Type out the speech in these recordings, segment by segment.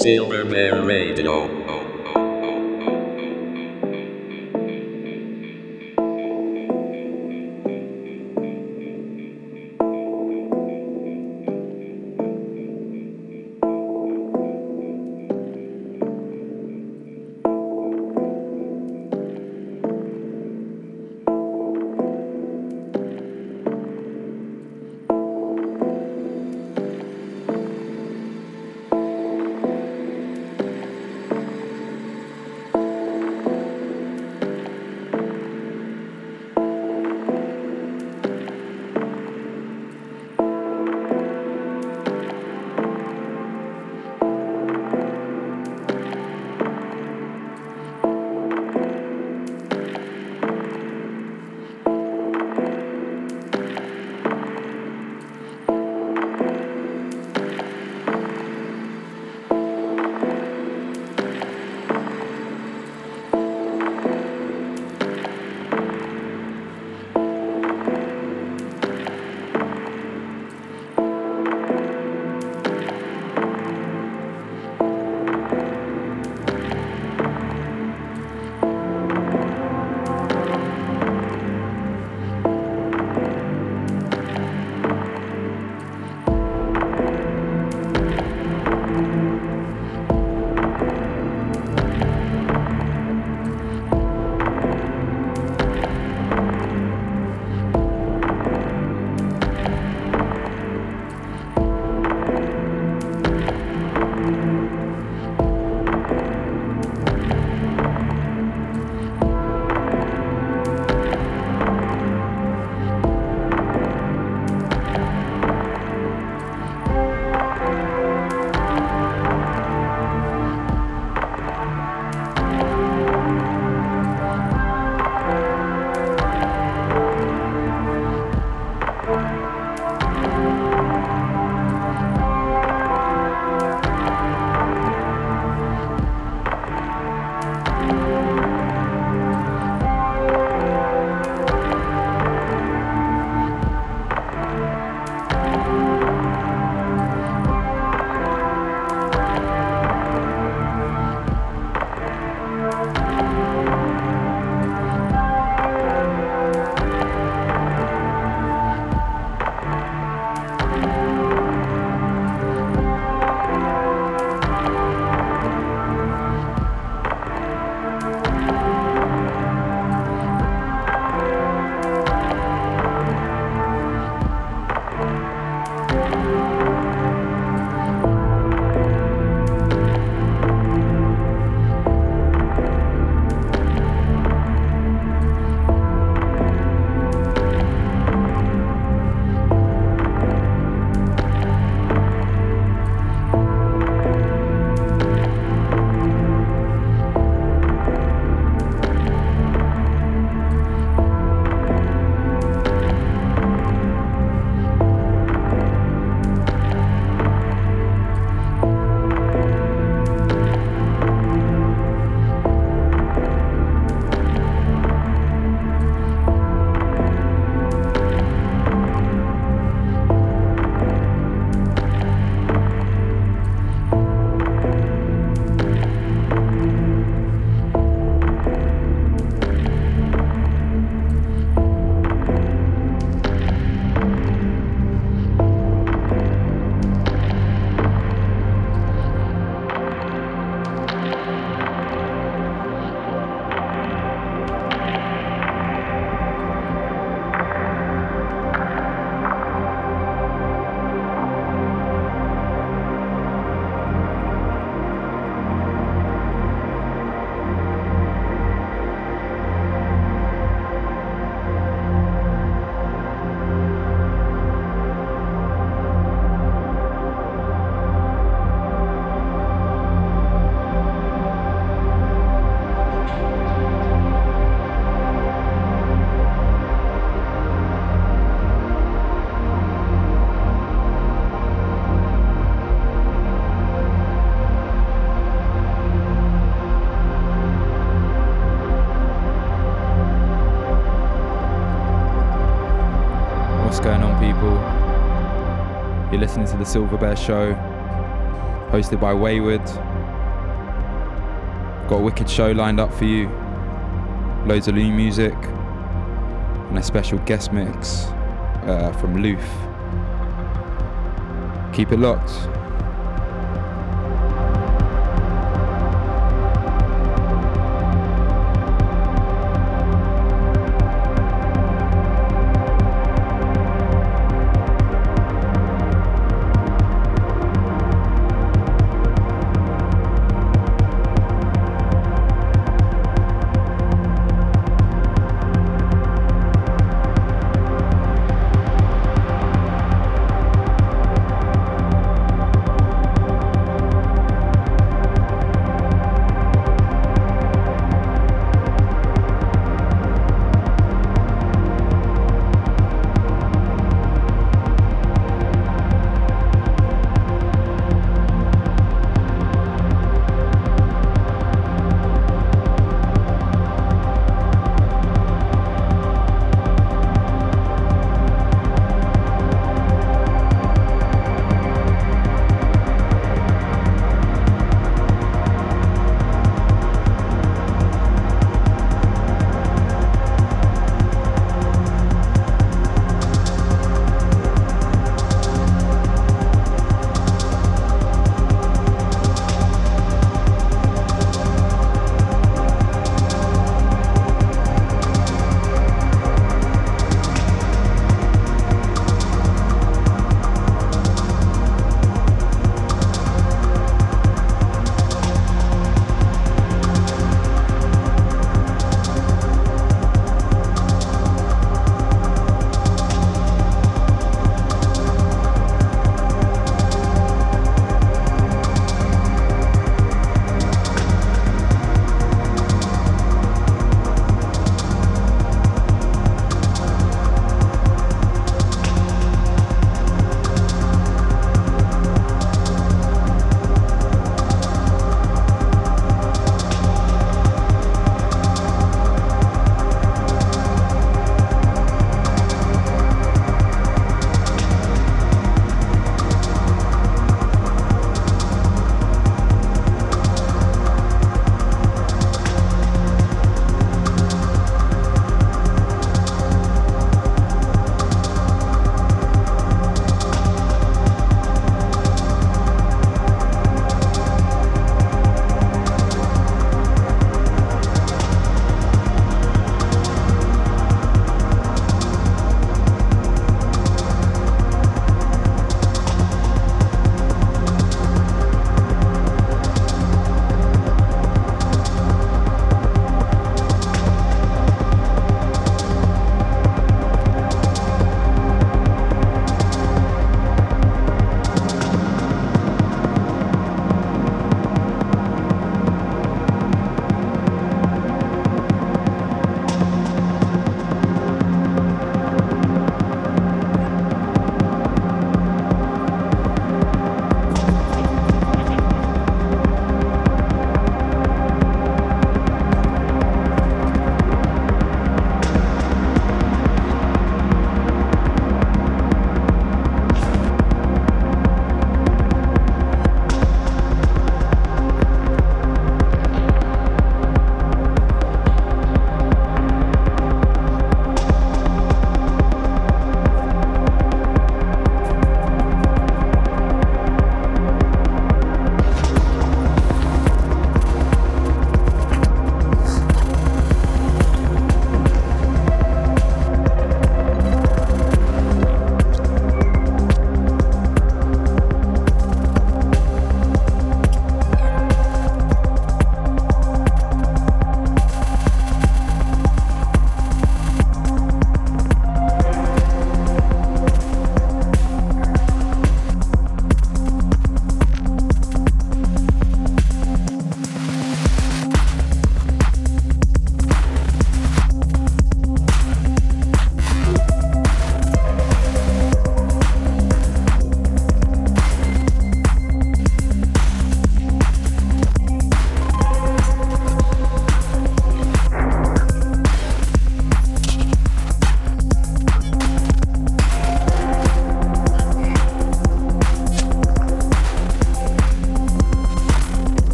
Silver Bear Radio. Silver Bear Show, hosted by Wayward. Got a wicked show lined up for you. Loads of new music and a special guest mix uh, from Louf. Keep it locked.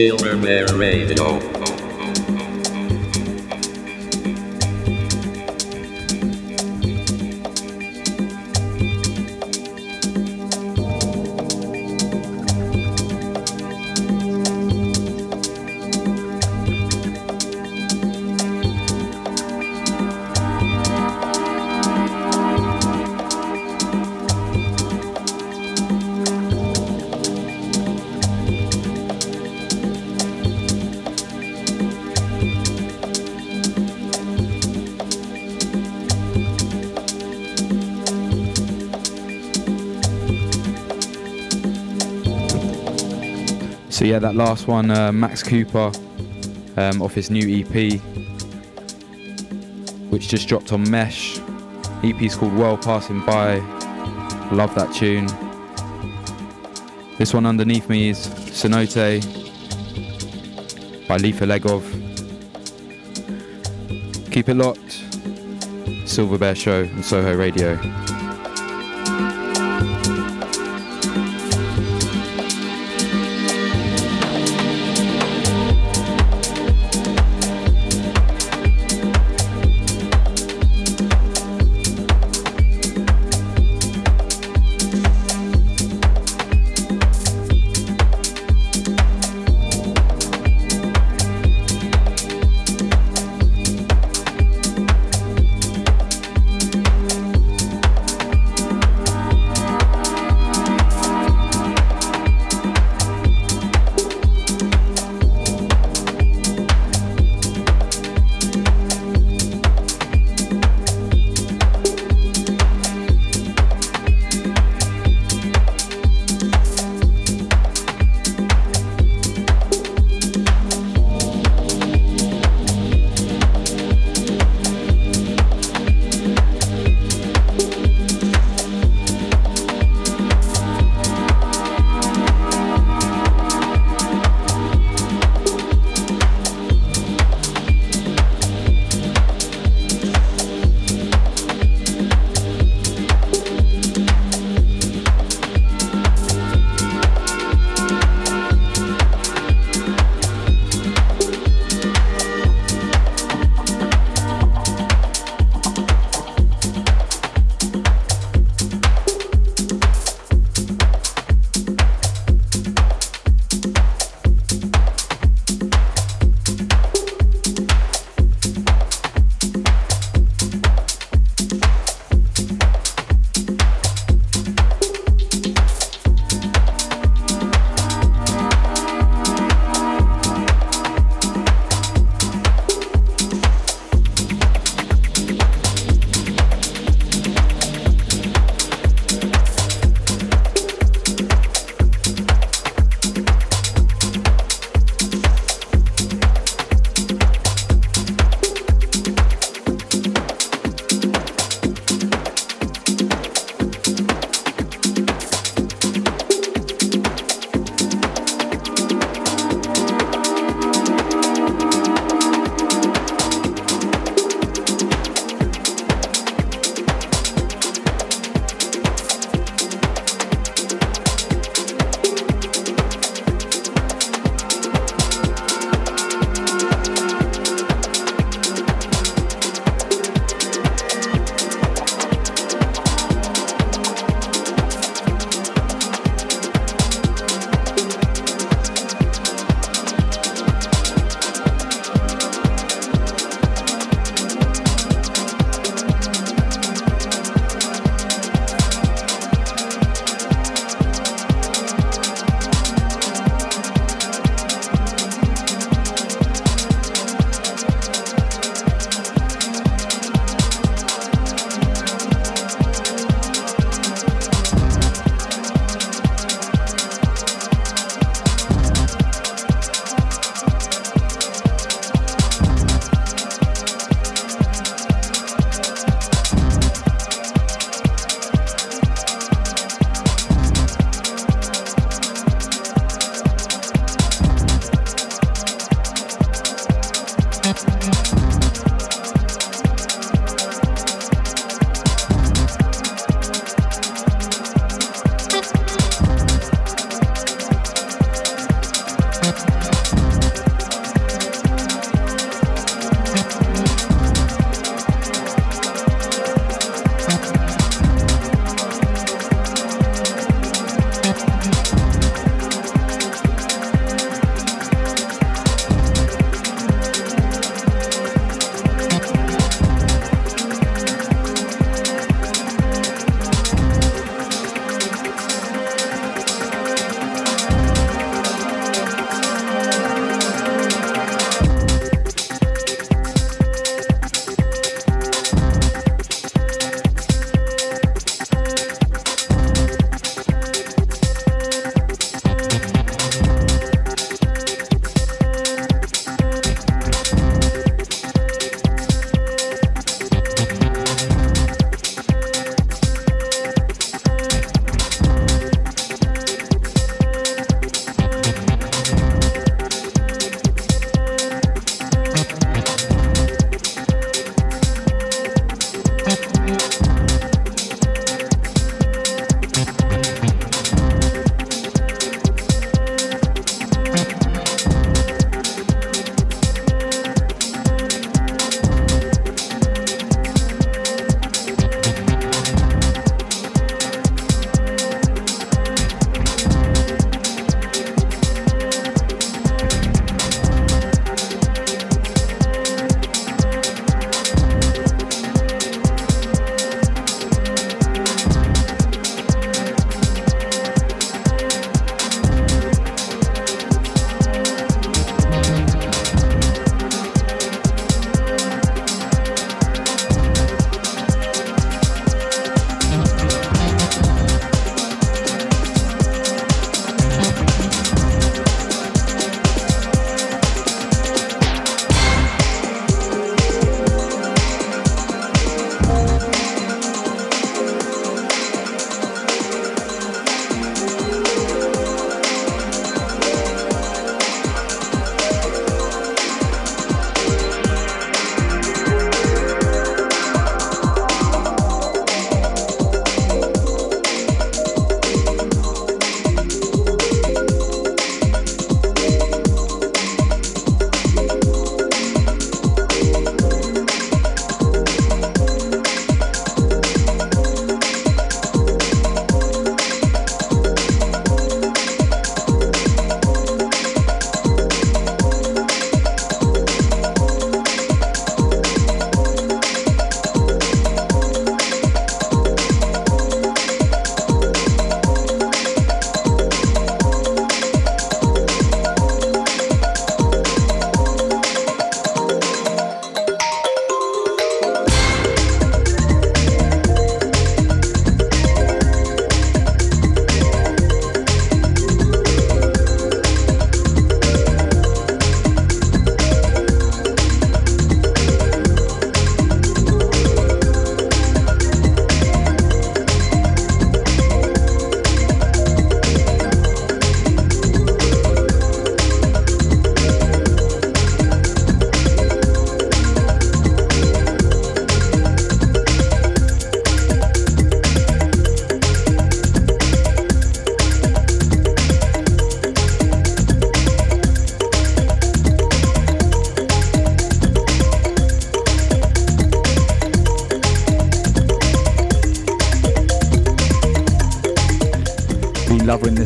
Silver Radio. Oh. Yeah, that last one, uh, Max Cooper, um, off his new EP, which just dropped on Mesh. EP's called World Passing By. Love that tune. This one underneath me is Cenote by Lifa Legov. Keep it locked. Silver Bear Show and Soho Radio.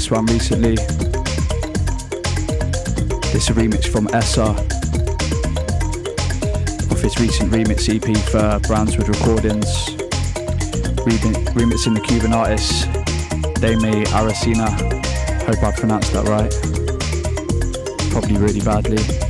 This one recently. This remix from Esa of his recent remix EP for Brownswood Recordings. remixing the Cuban artist Dame Aracena. Hope I pronounced that right. Probably really badly.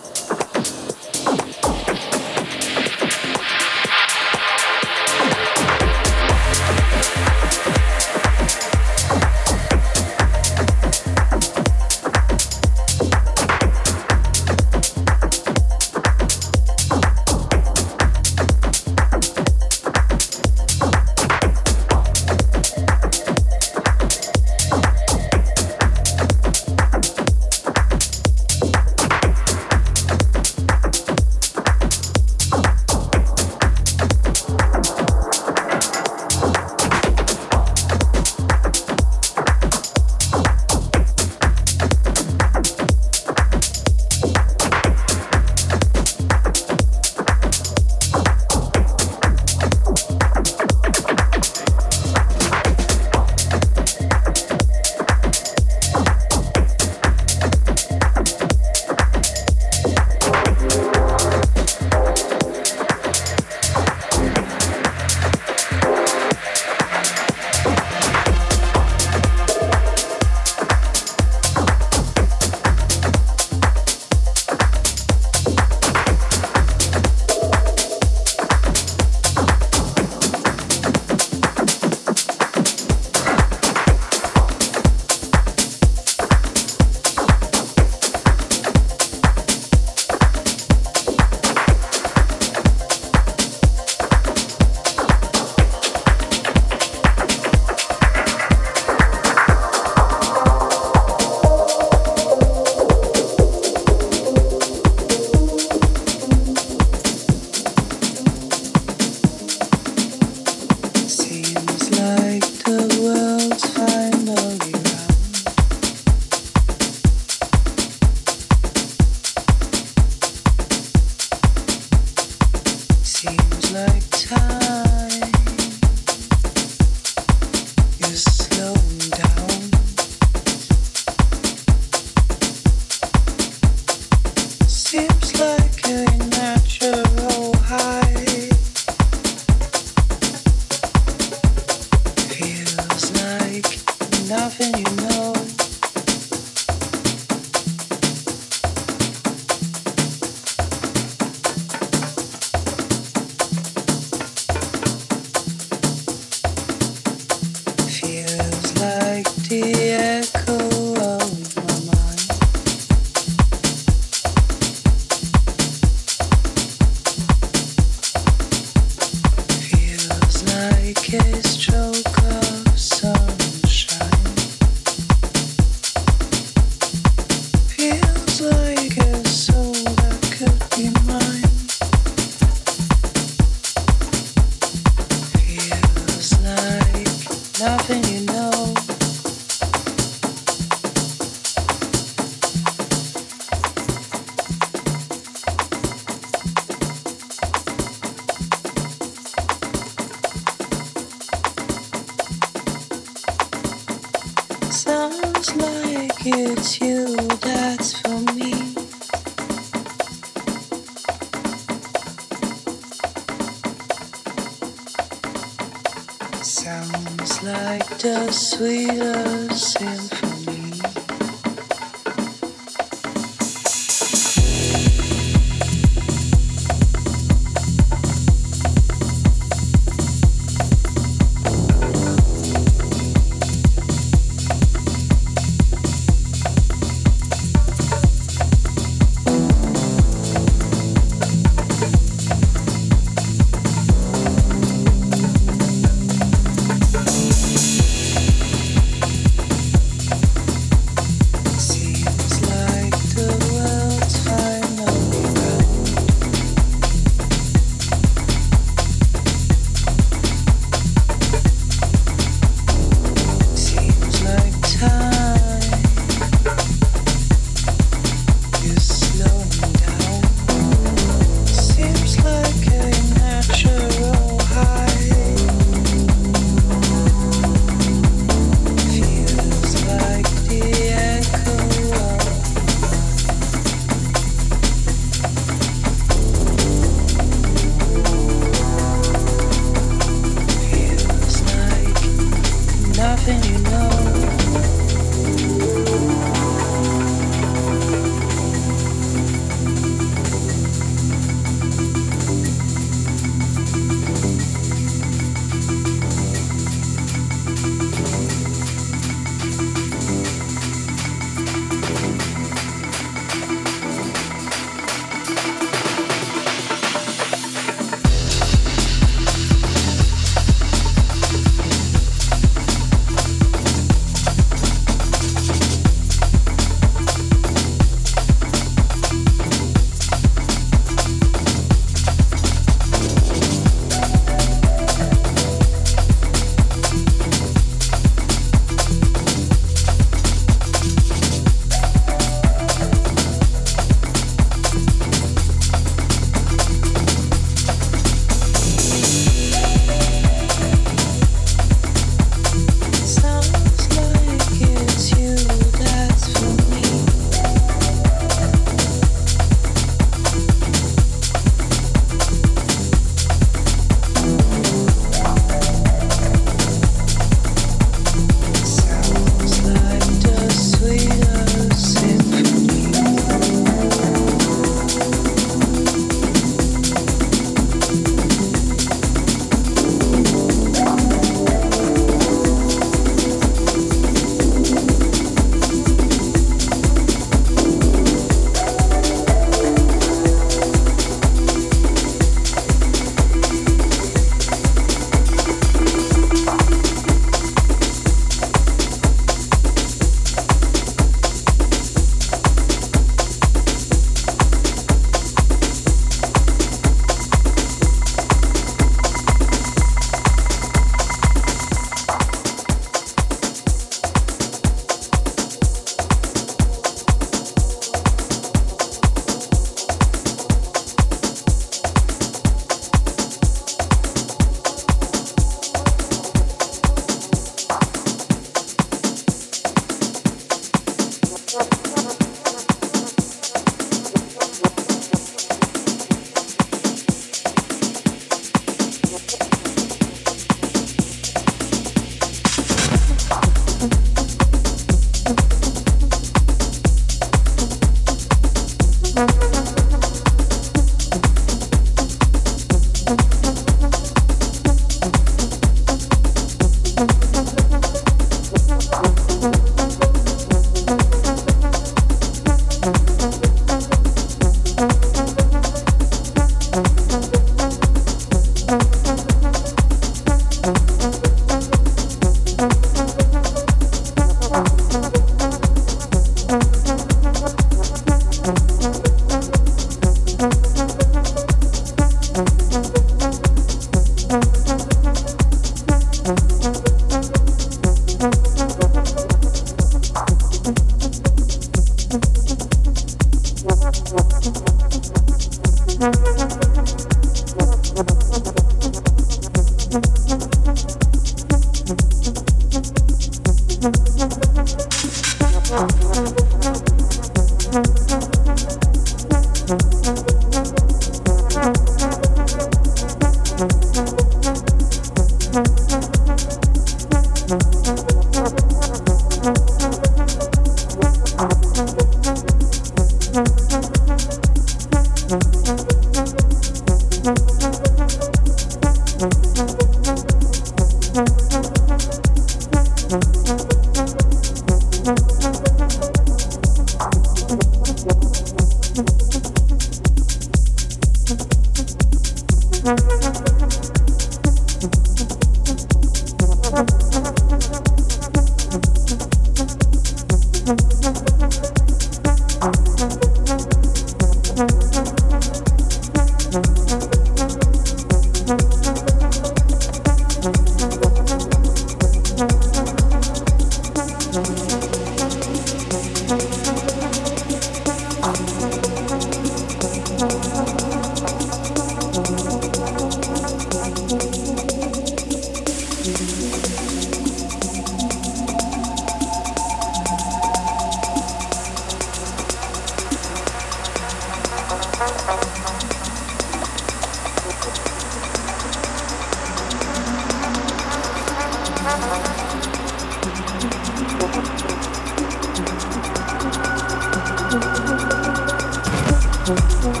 Me.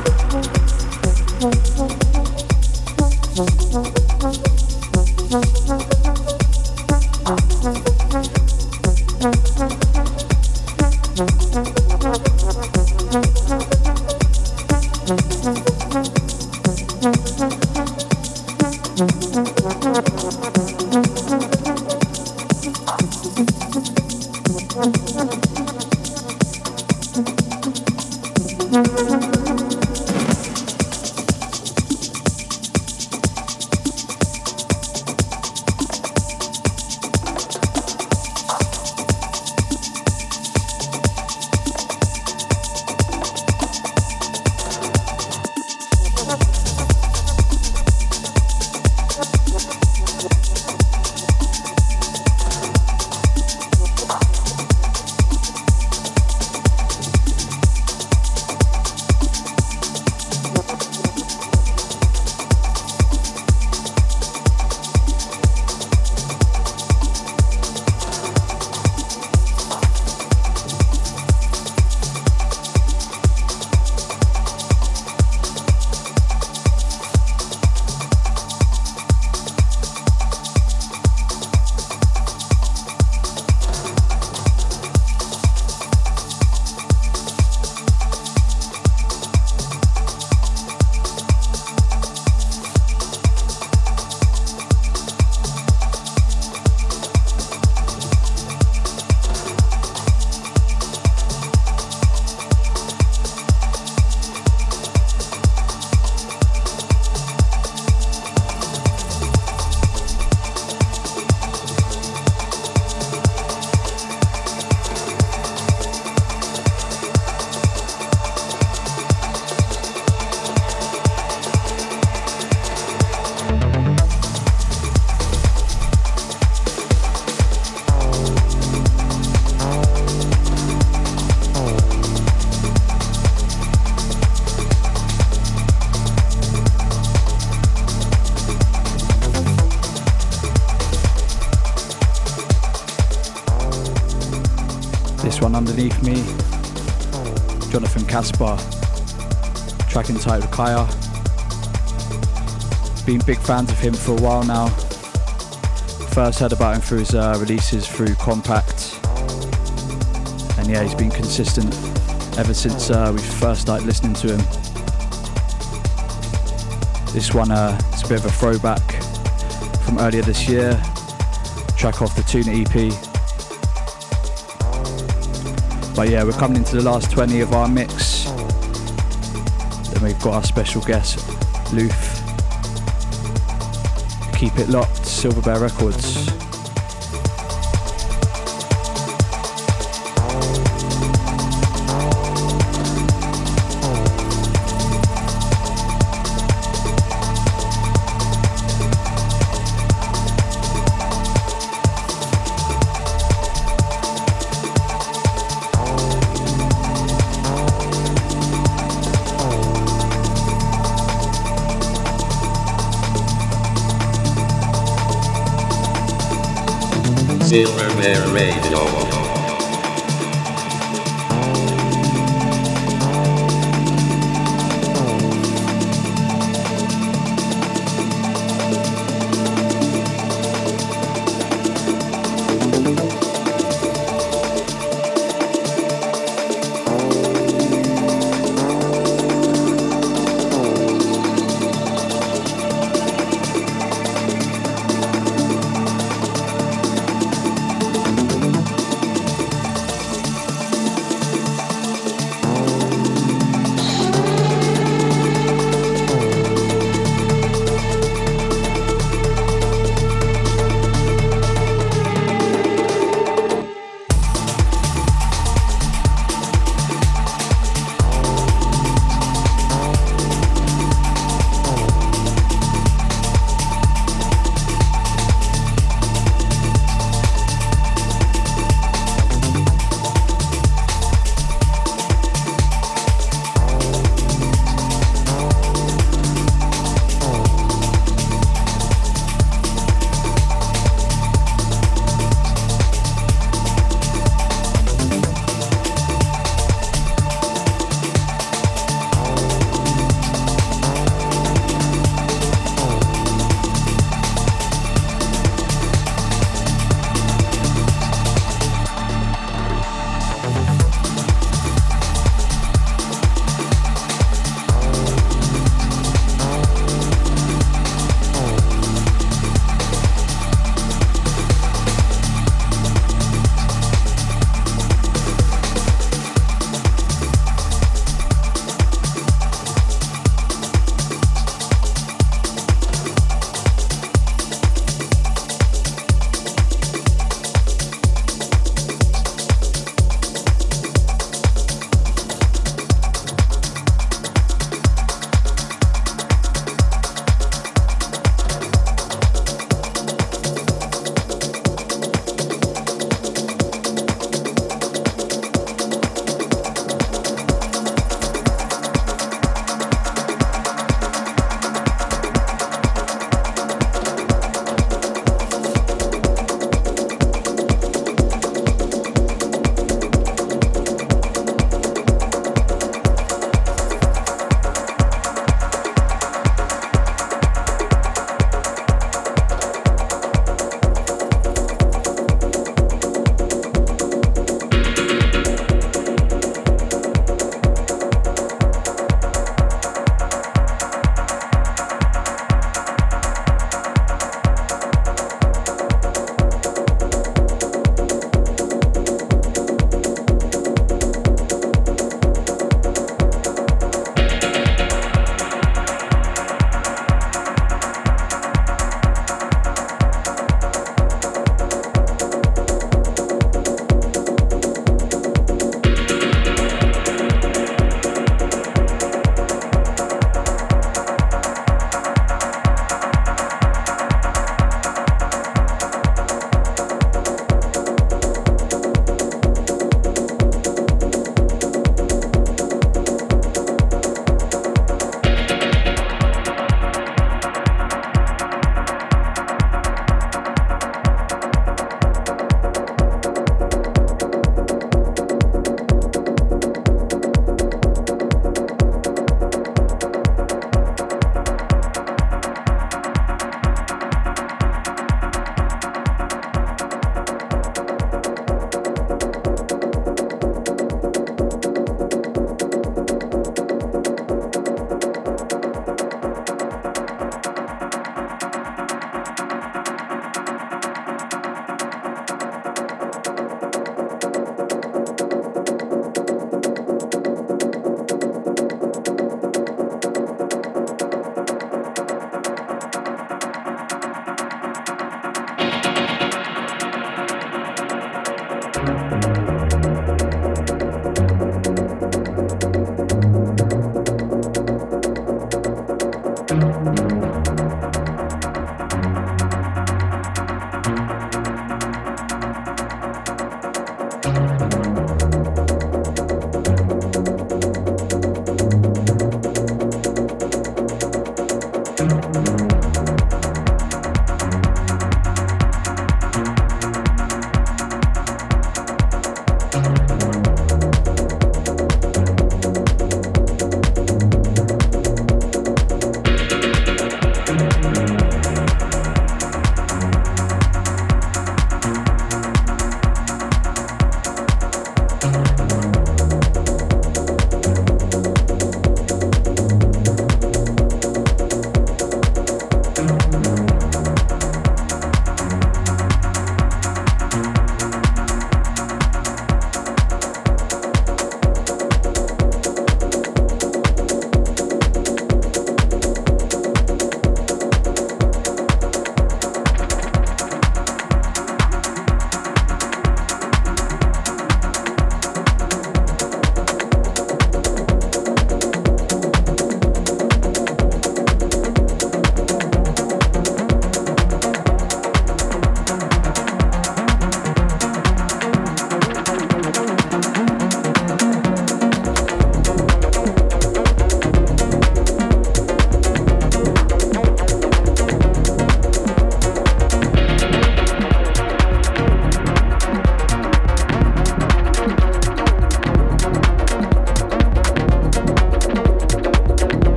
Jonathan Kaspar, track entitled Kaya. Been big fans of him for a while now. First heard about him through his uh, releases through Kompakt. And yeah, he's been consistent ever since uh, we first started listening to him. This one uh, is a bit of a throwback from earlier this year, track off the Tuna EP. But yeah, we're coming into the last 20 of our mix. Got our special guest, Louf. Keep it locked, Silver Bear Records. Silver Bear Radio.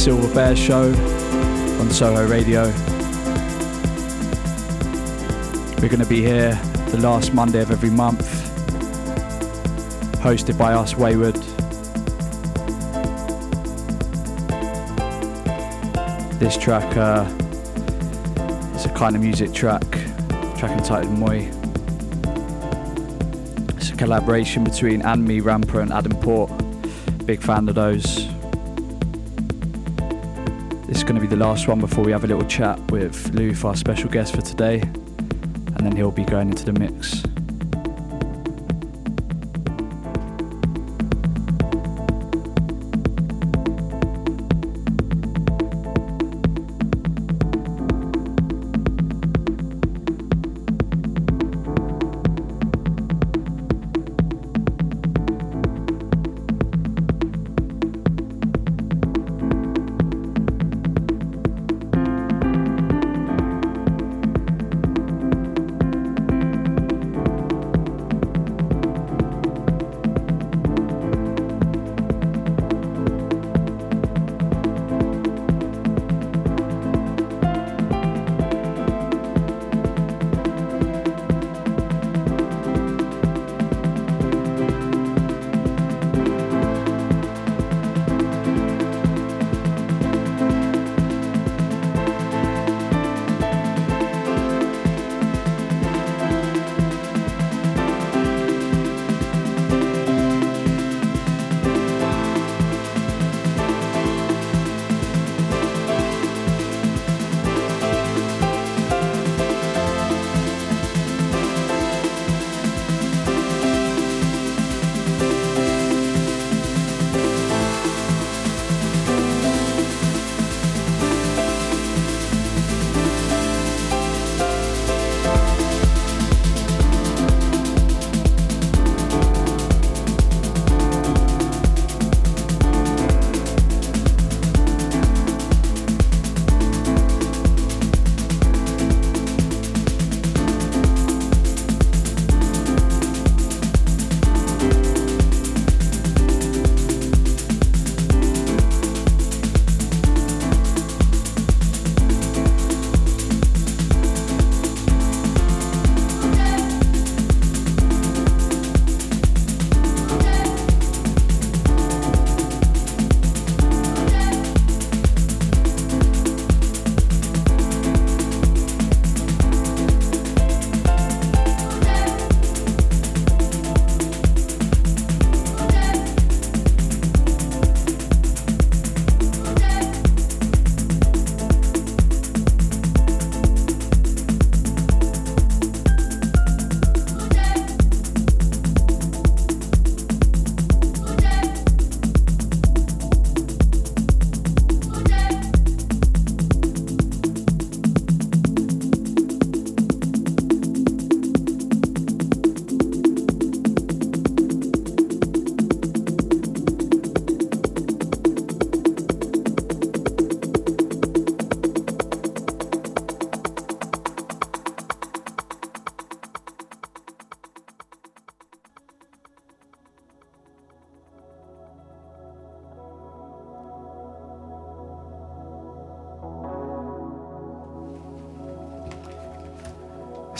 Silver Bear Show on Soho Radio. We're going to be here the last Monday of every month, hosted by us, Wayward. This track uh, is a Keinemusik track, track entitled Moi. It's a collaboration between &ME Rampa and Adam Port. Big fan of those. Going to be the last one before we have a little chat with Louf, our special guest for today, and then he'll be going into the mix.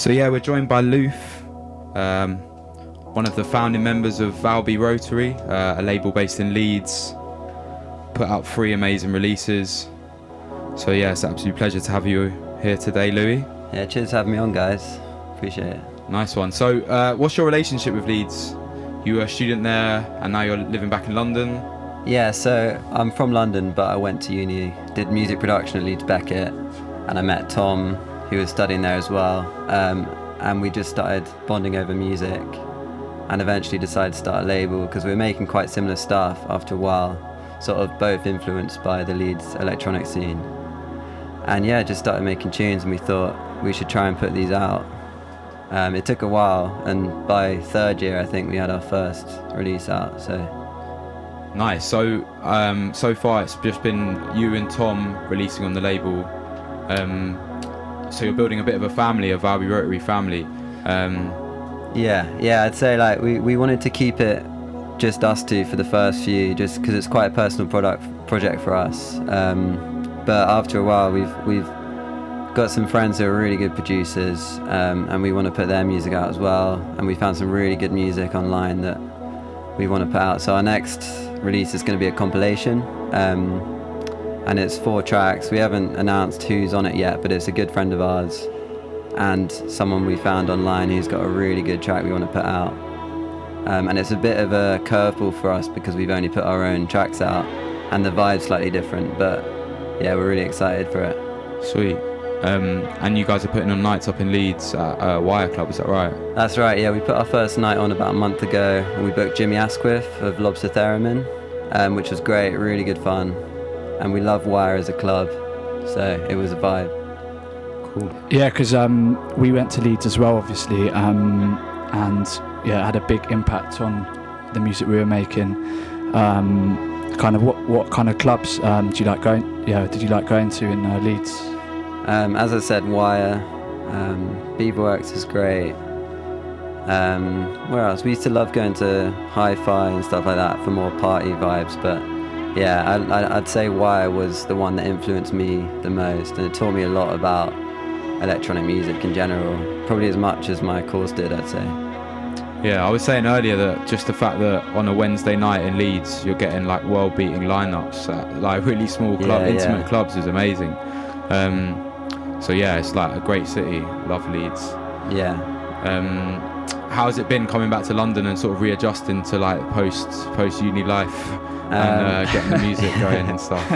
So yeah, we're joined by Louf, um, one of the founding members of Valby Rotary, uh, a label based in Leeds. Put out three amazing releases. So yeah, it's an absolute pleasure to have you here today, Louis. Yeah, cheers for having me on, guys. Appreciate it. Nice one. So, uh, what's your relationship with Leeds? You were a student there, and now you're living back in London. Yeah, so I'm from London, but I went to uni, did music production at Leeds Beckett, and I met Tom, who was studying there as well. Um, and we just started bonding over music, and eventually decided to start a label because we were making quite similar stuff after a while, sort of both influenced by the Leeds electronic scene. And yeah, just started making tunes, and we thought we should try and put these out. Um, it took a while, and by third year, I think we had our first release out. So Nice. So, um, so far it's just been you and Tom releasing on the label. Um, so you're building a bit of a family, a Valby Rotary family. Um, yeah, yeah, I'd say like we, we wanted to keep it just us two for the first few, just because it's quite a personal product project for us. Um, but after a while, we've we've got some friends who are really good producers, um, and we want to put their music out as well. And we found some really good music online that we want to put out. So our next release is going to be a compilation, um, and it's four tracks. We haven't announced who's on it yet, but it's a good friend of ours and someone we found online who's got a really good track we want to put out. Um, and it's a bit of a curveball for us because we've only put our own tracks out, and the vibe's slightly different. But yeah, we're really excited for it. sweet. Um, and you guys are putting on nights up in Leeds at uh, Wire Club, is that right? That's right. Yeah, we put our first night on about a month ago, and we booked Jimmy Asquith of Lobster Theremin, um, which was great, really good fun, and we love Wire as a club, so it was a vibe. Cool. Yeah, because um, we went to Leeds as well, obviously, um, and yeah, it had a big impact on the music we were making. Um, kind of what what kind of clubs um, do you like going? Yeah, did you like going to in uh, Leeds? Um, as I said, Wire, um, Beaverworks is great. Um, where else? We used to love going to Hi-Fi and stuff like that for more party vibes. But yeah, I, I'd say Wire was the one that influenced me the most, and it taught me a lot about electronic music in general. Probably as much as my course did, I'd say. Yeah, I was saying earlier that just the fact that on a Wednesday night in Leeds you're getting like world-beating lineups at like really small club, Yeah, intimate yeah. clubs is amazing. Um, so yeah, it's like a great city. Love Leeds. Yeah. Um, how's it been coming back to London and sort of readjusting to like post post uni life and uh, Um, getting the music going and stuff?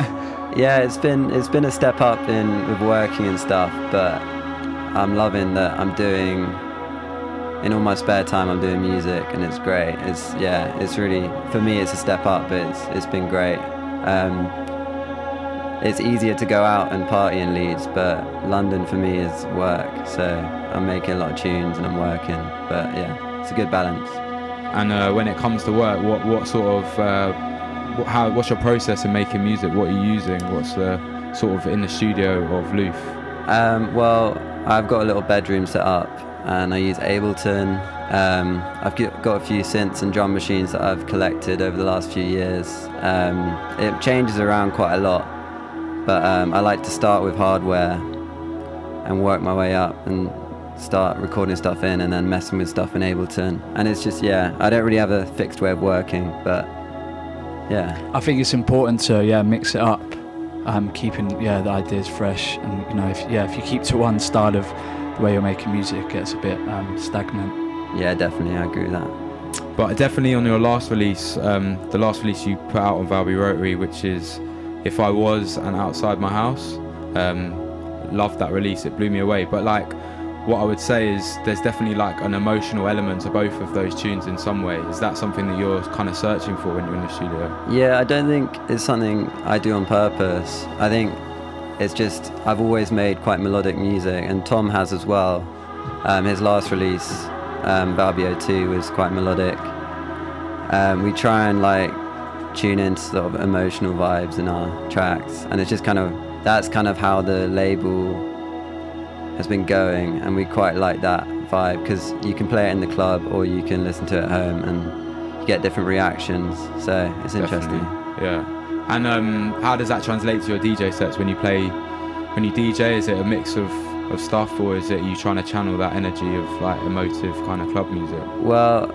Yeah, it's been it's been a step up in with working and stuff, but I'm loving that I'm doing in all my spare time I'm doing music and it's great. It's yeah, it's really for me it's a step up, but it's it's been great. Um, it's easier to go out and party in Leeds, but London for me is work. So I'm making a lot of tunes and I'm working, but yeah, it's a good balance. and uh, when it comes to work, what what sort of uh, how what's your process in making music? What are you using? What's the sort of in the studio of Louf? Um, well, I've got a little bedroom set up and I use Ableton. Um, I've got a few synths and drum machines that I've collected over the last few years. Um, it changes around quite a lot, but um, I like to start with hardware and work my way up and start recording stuff in and then messing with stuff in Ableton. And it's just, yeah, I don't really have a fixed way of working, but yeah. I think it's important to yeah mix it up, um, keeping yeah the ideas fresh, and you know if yeah if you keep to one style of the way you're making music, it gets a bit um, stagnant. Yeah, definitely, I agree with that. But definitely on your last release, um, the last release you put out on Valby Rotary, which is "If I Was" and "Outside My House." Um, loved that release; it blew me away. But like, what I would say is, there's definitely like an emotional element to both of those tunes in some way. Is that something that you're kind of searching for when you're in the studio? Yeah, I don't think it's something I do on purpose. I think it's just I've always made quite melodic music, and Tom has as well. Um, his last release, um, Balbio 2, was quite melodic. Um, we try and like tune into sort of emotional vibes in our tracks, and it's just kind of that's kind of how the label has been going, and we quite like that vibe because you can play it in the club or you can listen to it at home, and you get different reactions. So it's interesting. Definitely, Yeah. And um, how does that translate to your DJ sets when you play? When you DJ, is it a mix of of stuff, or is it you trying to channel that energy of like emotive kind of club music? Well,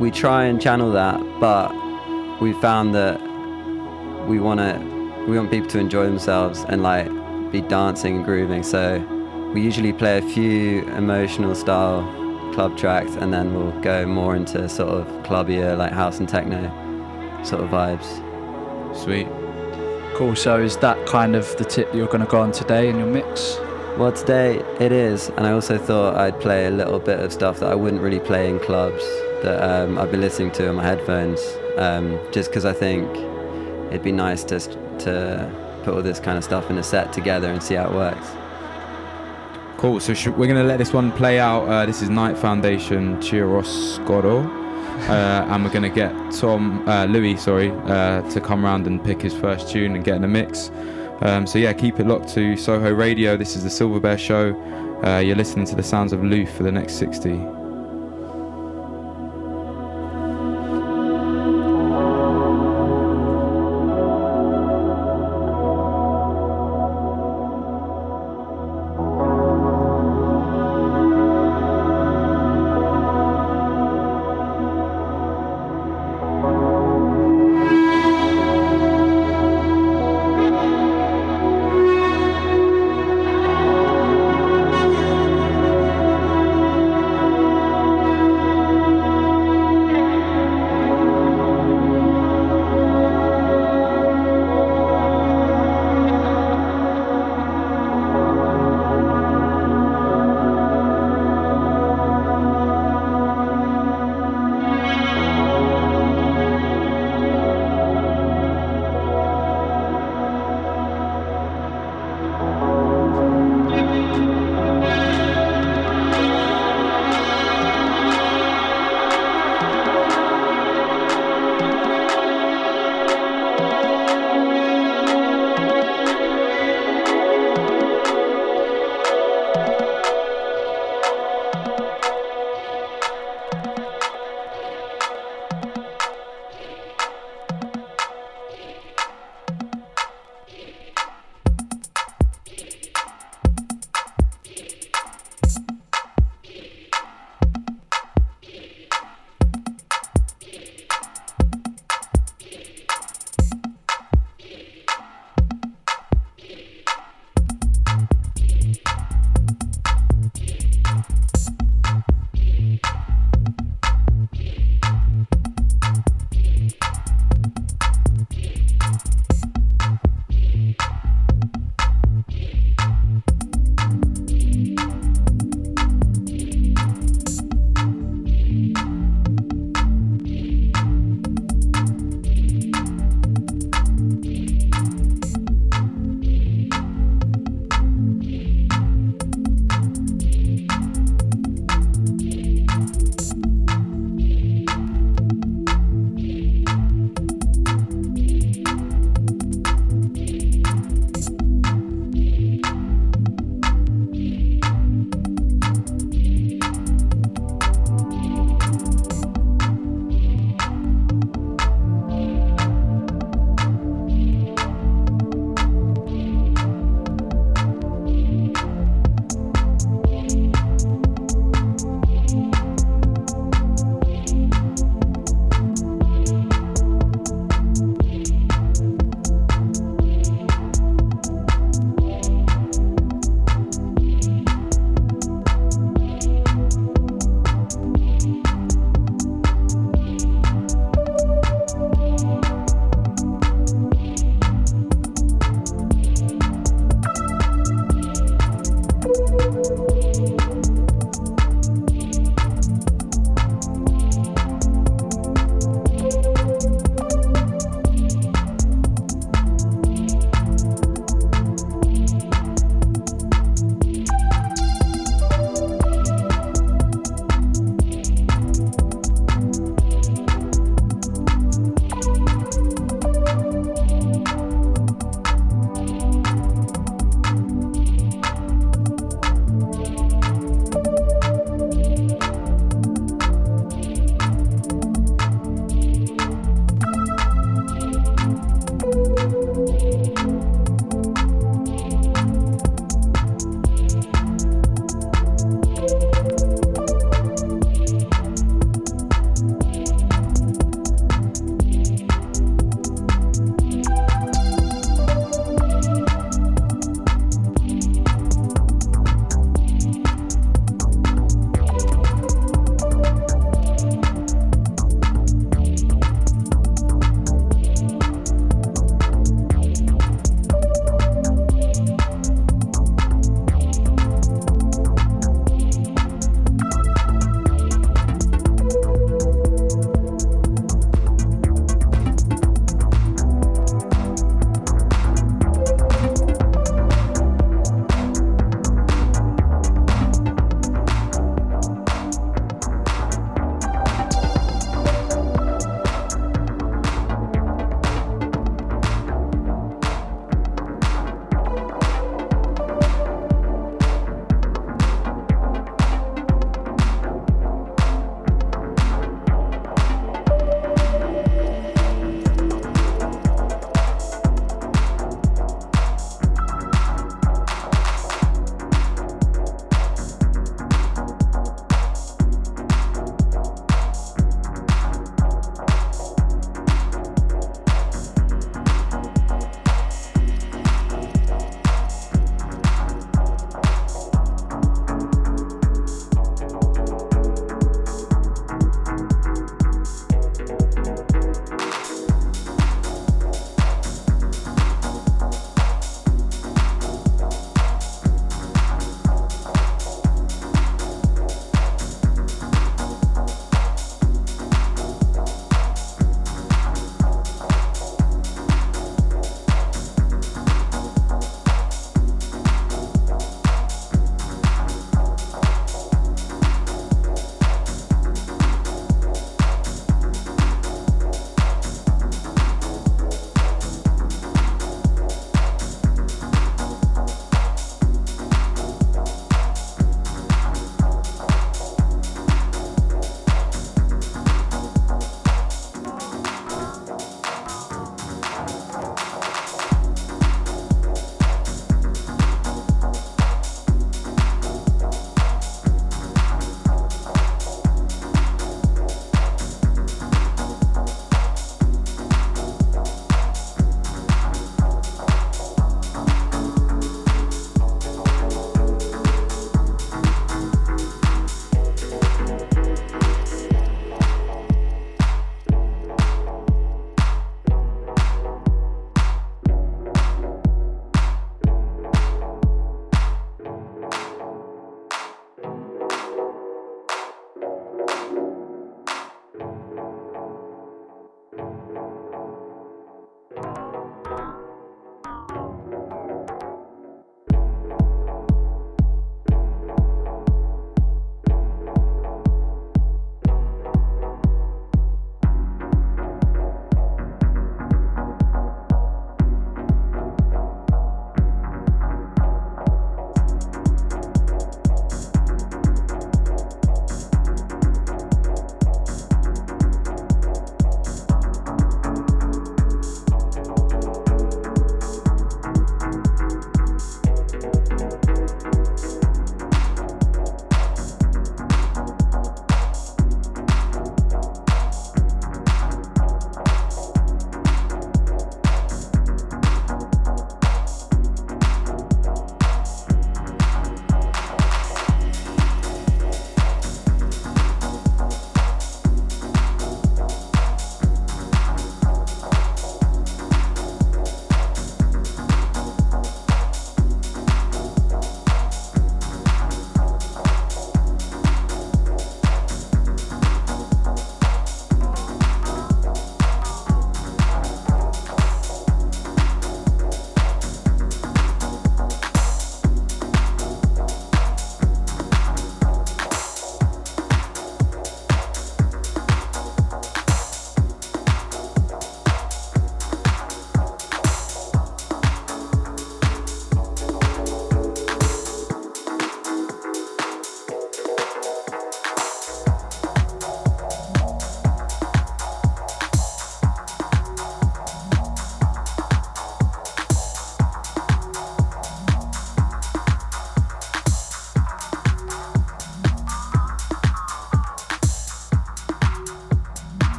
we try and channel that, but we found that we want to we want people to enjoy themselves and like be dancing and grooving. So we usually play a few emotional style club tracks, and then we'll go more into sort of clubbier like house and techno sort of vibes. Sweet. Cool. So is that kind of the tip that you're going to go on today in your mix? Well, today it is, and I also thought I'd play a little bit of stuff that I wouldn't really play in clubs that um, I've been listening to on my headphones, um, just because I think it'd be nice to to put all this kind of stuff in a set together and see how it works. Cool. So sh- we're gonna let this one play out. Uh, this is Night Foundation Chiaroscuro, uh, and we're gonna get Tom uh, Louis, sorry, uh, to come round and pick his first tune and get in the mix. Um, so yeah, keep it locked to Soho Radio. This is the Silver Bear Show. Uh, you're listening to the sounds of Louf for the next 60.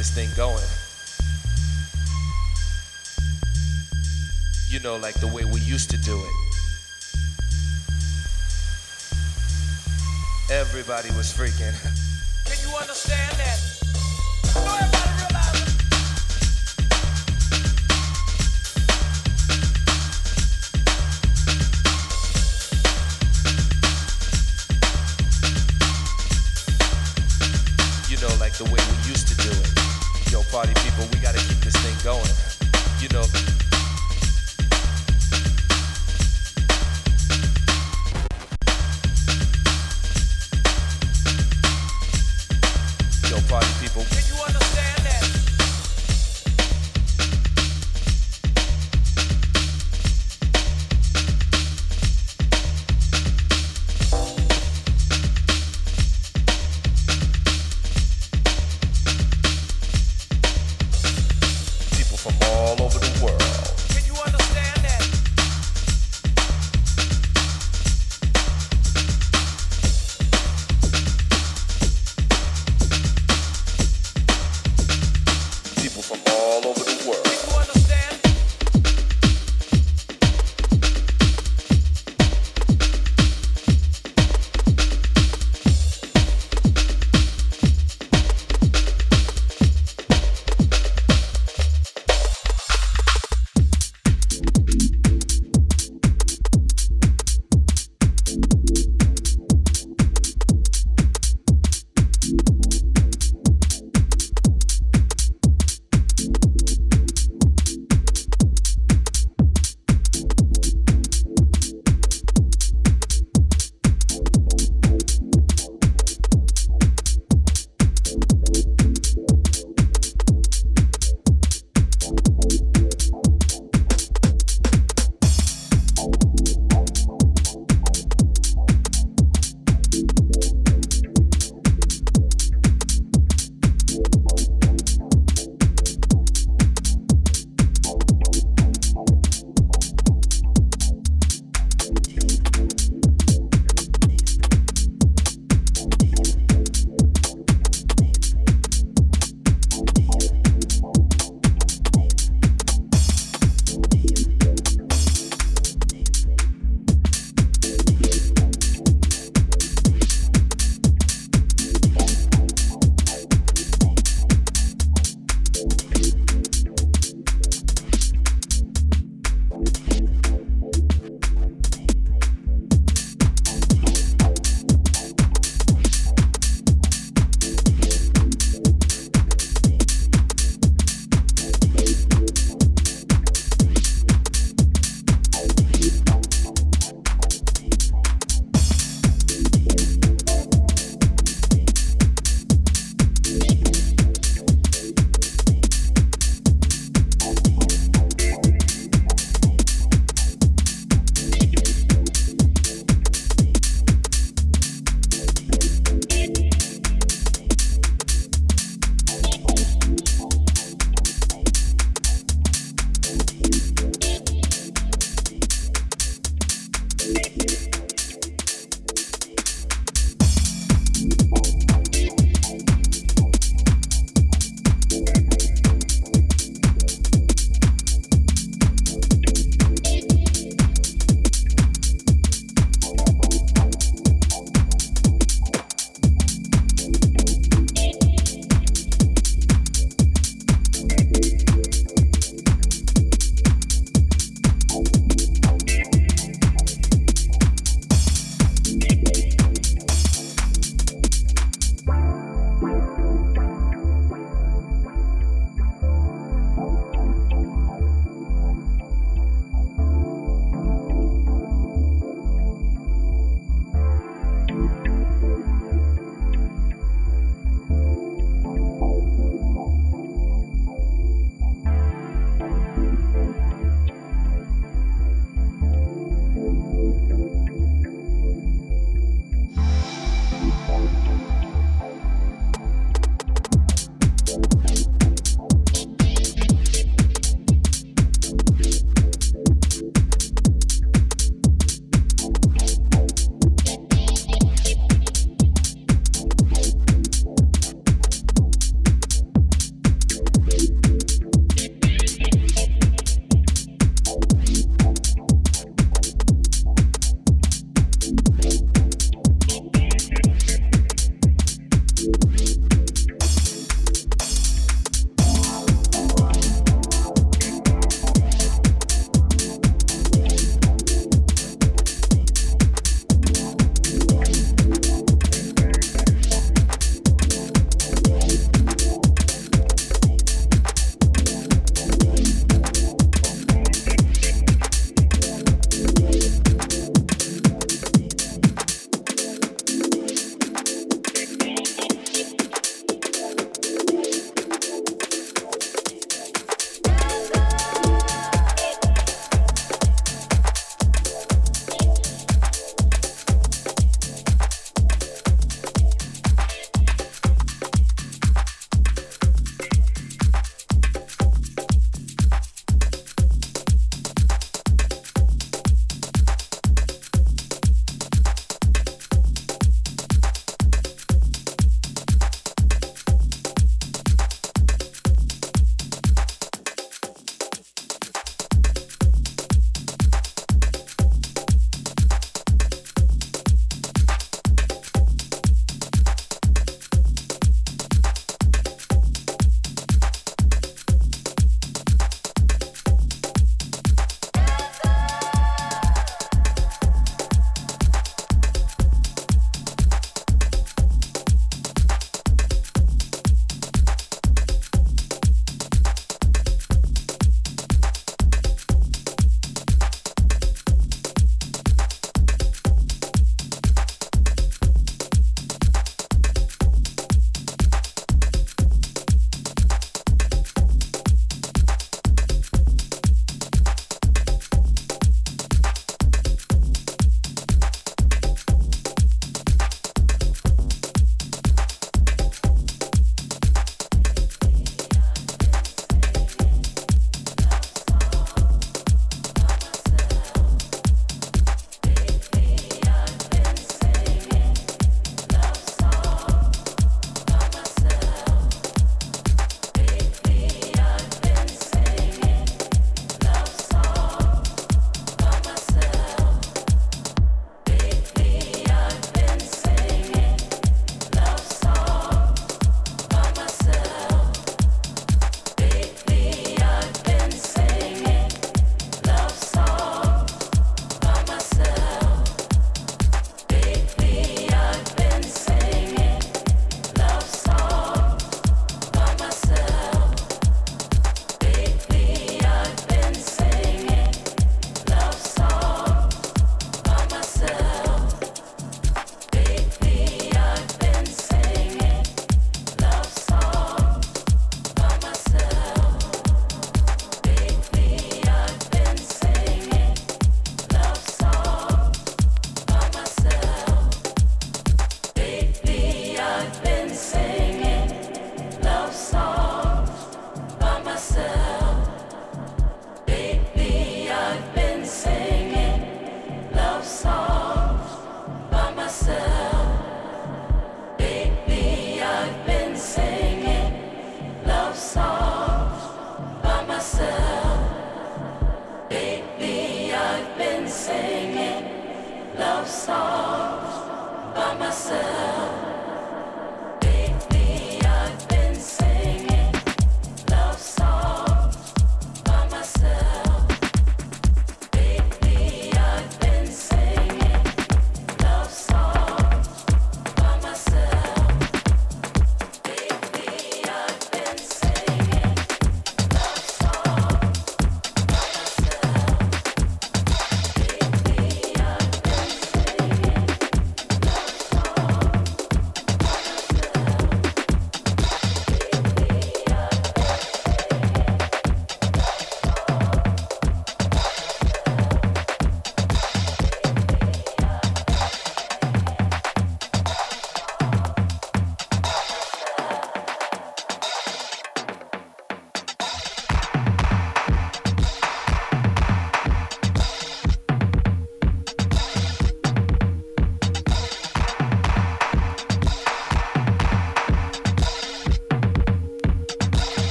This thing going.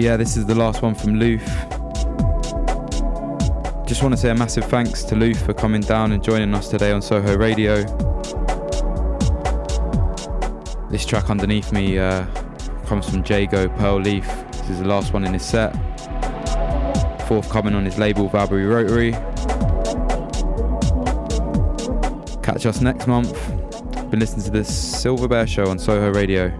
Yeah, this is the last one from Louf. Just want to say a massive thanks to Louf for coming down and joining us today on Soho Radio. This track underneath me uh, comes from Jago Pearl Leaf. This is the last one in his set. Forthcoming on his label Valby Rotary. Catch us next month. Been listening to the Silver Bear Show on Soho Radio.